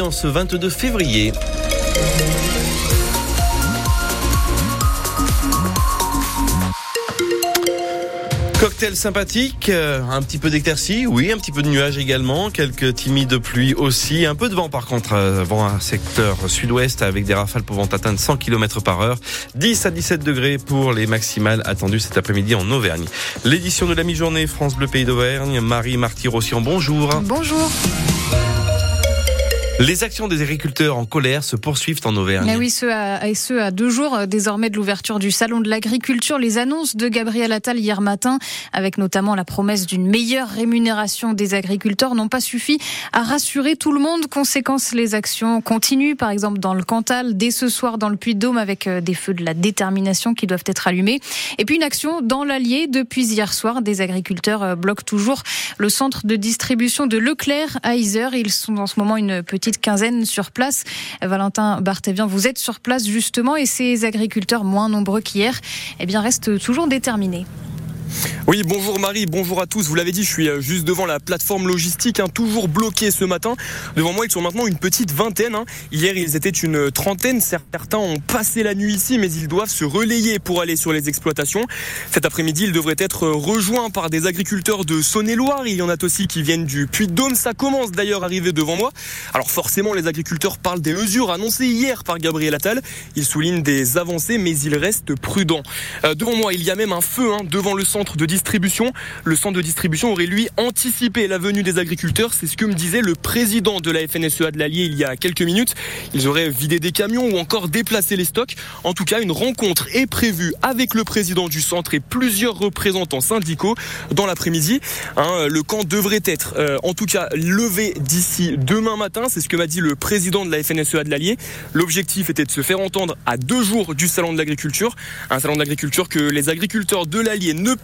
en ce 22 février. Cocktail sympathique, euh, un petit peu d'éclaircie, oui, un petit peu de nuages également, quelques timides pluies aussi, un peu de vent par contre, euh, vent un secteur sud-ouest avec des rafales pouvant atteindre 100 km par heure, 10 à 17 degrés pour les maximales attendues cet après-midi en Auvergne. L'édition de la mi-journée France Bleu Pays d'Auvergne, Marie Marty-Rossian, bonjour. Bonjour. Les actions des agriculteurs en colère se poursuivent en Auvergne. Mais oui, ce à, et ce à deux jours euh, désormais de l'ouverture du salon de l'agriculture. Les annonces de Gabriel Attal hier matin, avec notamment la promesse d'une meilleure rémunération des agriculteurs, n'ont pas suffi à rassurer tout le monde. Conséquence, les actions continuent, par exemple dans le Cantal, dès ce soir dans le Puy-de-Dôme, avec euh, des feux de la détermination qui doivent être allumés. Et puis une action dans l'Allier depuis hier soir. Des agriculteurs euh, bloquent toujours le centre de distribution de Leclerc à Isère. Ils sont en ce moment une petite petite quinzaine sur place. Valentin Barthévian, vous êtes sur place justement et ces agriculteurs moins nombreux qu'hier, eh bien restent toujours déterminés. Oui, bonjour Marie, bonjour à tous. Vous l'avez dit, je suis euh, juste devant la plateforme logistique, hein, toujours bloquée ce matin. Devant moi, ils sont maintenant une petite vingtaine. Hein. Hier, ils étaient une trentaine. Certains ont passé la nuit ici, mais ils doivent se relayer pour aller sur les exploitations. Cet après-midi, ils devraient être rejoints par des agriculteurs de Saône-et-Loire. Il y en a aussi qui viennent du Puy-de-Dôme. Ça commence d'ailleurs à arriver devant moi. Alors forcément, les agriculteurs parlent des mesures annoncées hier par Gabriel Attal. Ils soulignent des avancées, mais ils restent prudents. Euh, devant moi, il y a même un feu hein, devant le centre de distribution. Le centre de distribution aurait lui anticipé la venue des agriculteurs. C'est ce que me disait le président de la FNSEA de l'Allier il y a quelques minutes. Ils auraient vidé des camions ou encore déplacé les stocks. En tout cas, une rencontre est prévue avec le président du centre et plusieurs représentants syndicaux dans l'après-midi. Hein, le camp devrait être, euh, en tout cas, levé d'ici demain matin. C'est ce que m'a dit le président de la FNSEA de l'Allier. L'objectif était de se faire entendre à deux jours du salon de l'agriculture. Un salon de l'agriculture que les agriculteurs de l'Allier ne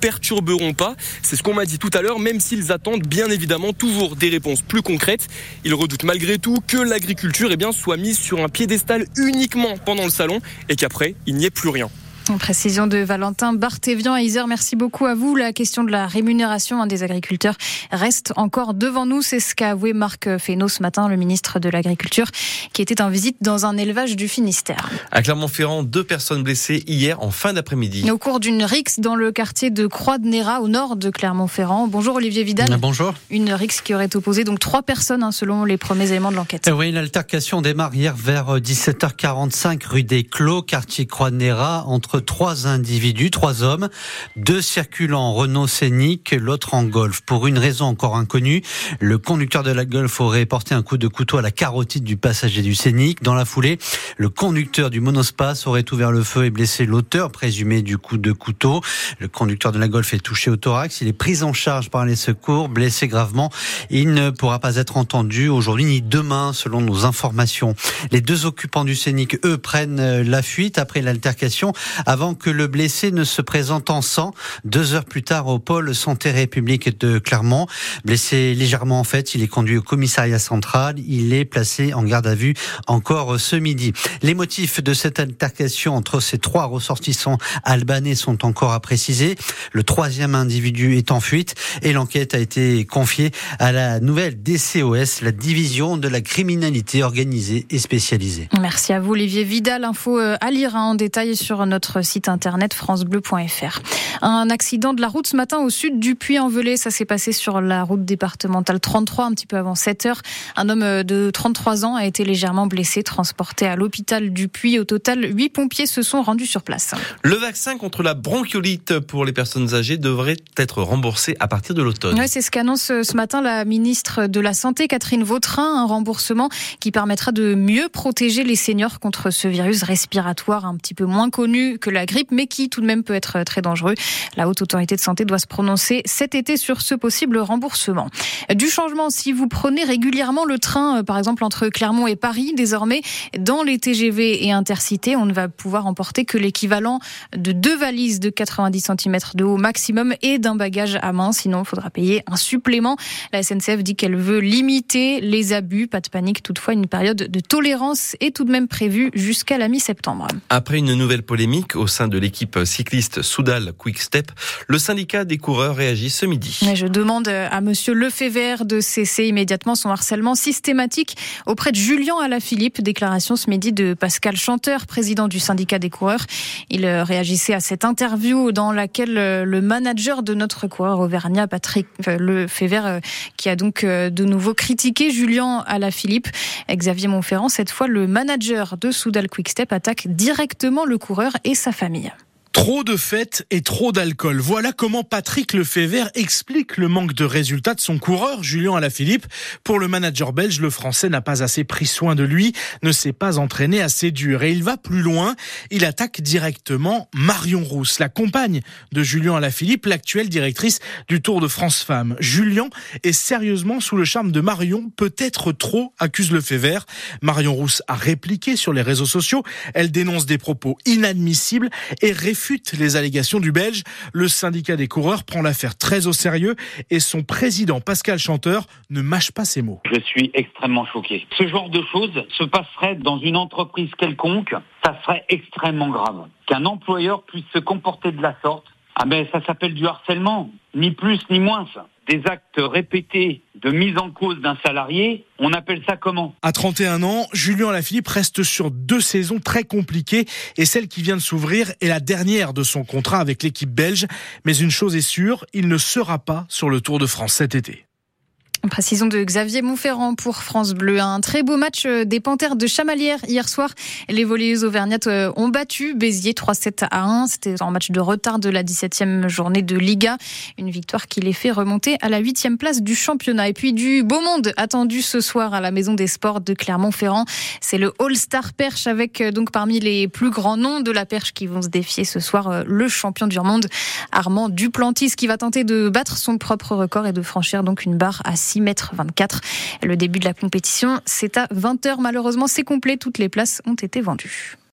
C'est ce qu'on m'a dit tout à l'heure, même s'ils attendent bien évidemment toujours des réponses plus concrètes. Ils redoutent malgré tout que l'agriculture eh soit mise sur un piédestal uniquement pendant le salon et qu'après, il n'y ait plus rien. Précision de Valentin Barthévian à Isère. Merci beaucoup à vous. La question de la rémunération des agriculteurs reste encore devant nous. C'est ce qu'a avoué Marc Fesneau ce matin, le ministre de l'Agriculture, qui était en visite dans un élevage du Finistère. À Clermont-Ferrand, deux personnes blessées hier en fin d'après-midi. Au cours d'une rixe dans le quartier de Croix-de-Néra, au nord de Clermont-Ferrand. Bonjour Olivier Vidal. Bonjour. Une rixe qui aurait opposé donc trois personnes, hein, selon les premiers éléments de l'enquête. Euh, oui, l'altercation démarre hier vers 17h45 rue des Clos, quartier Croix-de-Néra, entre trois individus, trois hommes, deux circulant en Renault Scénic, l'autre en Golf. Pour une raison encore inconnue, le conducteur de la Golf aurait porté un coup de couteau à la carotide du passager du Scénic. Dans la foulée, le conducteur du monospace aurait ouvert le feu et blessé l'auteur présumé du coup de couteau. Le conducteur de la Golf est touché au thorax. Il est pris en charge par les secours, blessé gravement. Il ne pourra pas être entendu aujourd'hui ni demain, selon nos informations. Les deux occupants du Scénic, eux, prennent la fuite après l'altercation avant que le blessé ne se présente en sang deux heures plus tard au pôle santé république de Clermont. Blessé légèrement en fait, il est conduit au commissariat central. Il est placé en garde à vue encore ce midi. Les motifs de cette altercation entre ces trois ressortissants albanais sont encore à préciser. Le troisième individu est en fuite et l'enquête a été confiée à la nouvelle DCOS, la division de la criminalité organisée et spécialisée. Merci à vous Olivier Vidal. Info euh, à lire hein, en détail sur notre site internet francebleu.fr. Un accident de la route ce matin au sud du Puy-en-Velay. Ça s'est passé sur la route départementale 33, un petit peu avant 7 heures. Un homme de 33 ans a été légèrement blessé, transporté à l'hôpital du Puy. Au total, 8 pompiers se sont rendus sur place. Le vaccin contre la bronchiolite pour les personnes âgées devrait être remboursé à partir de l'automne. C'est ce qu'annonce ce matin la ministre de la Santé, Catherine Vautrin. Un remboursement qui permettra de mieux protéger les seniors contre ce virus respiratoire un petit peu moins connu que la grippe, mais qui tout de même peut être très dangereux. La Haute Autorité de Santé doit se prononcer cet été sur ce possible remboursement. Du changement, si vous prenez régulièrement le train, euh, par exemple entre Clermont et Paris, désormais, dans les TGV et intercités, on ne va pouvoir emporter que l'équivalent de deux valises de 90 cm de haut maximum et d'un bagage à main. Sinon, il faudra payer un supplément. La SNCF dit qu'elle veut limiter les abus. Pas de panique. Toutefois, une période de tolérance est tout de même prévue jusqu'à la mi-septembre. Après une nouvelle polémique, au sein de l'équipe cycliste Soudal Quick Step. Le syndicat des coureurs réagit ce midi. Je demande à monsieur Lefebvre de cesser immédiatement son harcèlement systématique auprès de Julien Alaphilippe. Déclaration ce midi de Pascal Chanteur, président du syndicat des coureurs. Il réagissait à cette interview dans laquelle le manager de notre coureur auvergnat, Patrick Lefebvre, qui a donc de nouveau critiqué Julien Alaphilippe. Xavier Montferrand, cette fois le manager de Soudal Quickstep, attaque directement le coureur et sa famille. Trop de fêtes et trop d'alcool. Voilà comment Patrick Lefebvre explique le manque de résultats de son coureur, Julien Alaphilippe. Pour le manager belge, le français n'a pas assez pris soin de lui, ne s'est pas entraîné assez dur. Et il va plus loin. Il attaque directement Marion Rousse, la compagne de Julien Alaphilippe, l'actuelle directrice du Tour de France Femmes. Julien est sérieusement sous le charme de Marion, peut-être trop, accuse Lefebvre. Marion Rousse a répliqué sur les réseaux sociaux. Elle dénonce des propos inadmissibles et réfute les allégations du Belge. Le syndicat des coureurs prend l'affaire très au sérieux et son président Pascal Chanteur ne mâche pas ses mots. Je suis extrêmement choqué. Ce genre de choses se passerait dans une entreprise quelconque, ça serait extrêmement grave. Qu'un employeur puisse se comporter de la sorte, ah ben ça s'appelle du harcèlement, ni plus ni moins. Des actes répétés de mise en cause d'un salarié, on appelle ça comment? À 31 ans, Julien Lafilippe reste sur deux saisons très compliquées et celle qui vient de s'ouvrir est la dernière de son contrat avec l'équipe belge. Mais une chose est sûre, il ne sera pas sur le Tour de France cet été. Précision de Xavier Montferrand pour France Bleu. Un très beau match euh, des Panthères de Chamalières hier soir. Les volleyeuses auvergnates euh, ont battu Béziers 3-7 à 1. C'était un match de retard de la 17e journée de Liga. Une victoire qui les fait remonter à la 8e place du championnat. Et puis du beau monde attendu ce soir à la Maison des Sports de Clermont-Ferrand. C'est le All-Star Perche avec euh, donc parmi les plus grands noms de la perche qui vont se défier ce soir le champion du monde Armand Duplantis qui va tenter de battre son propre record et de franchir donc une barre à 6 mètres 24. Le début de la compétition, c'est à 20h. Malheureusement, c'est complet. Toutes les places ont été vendues.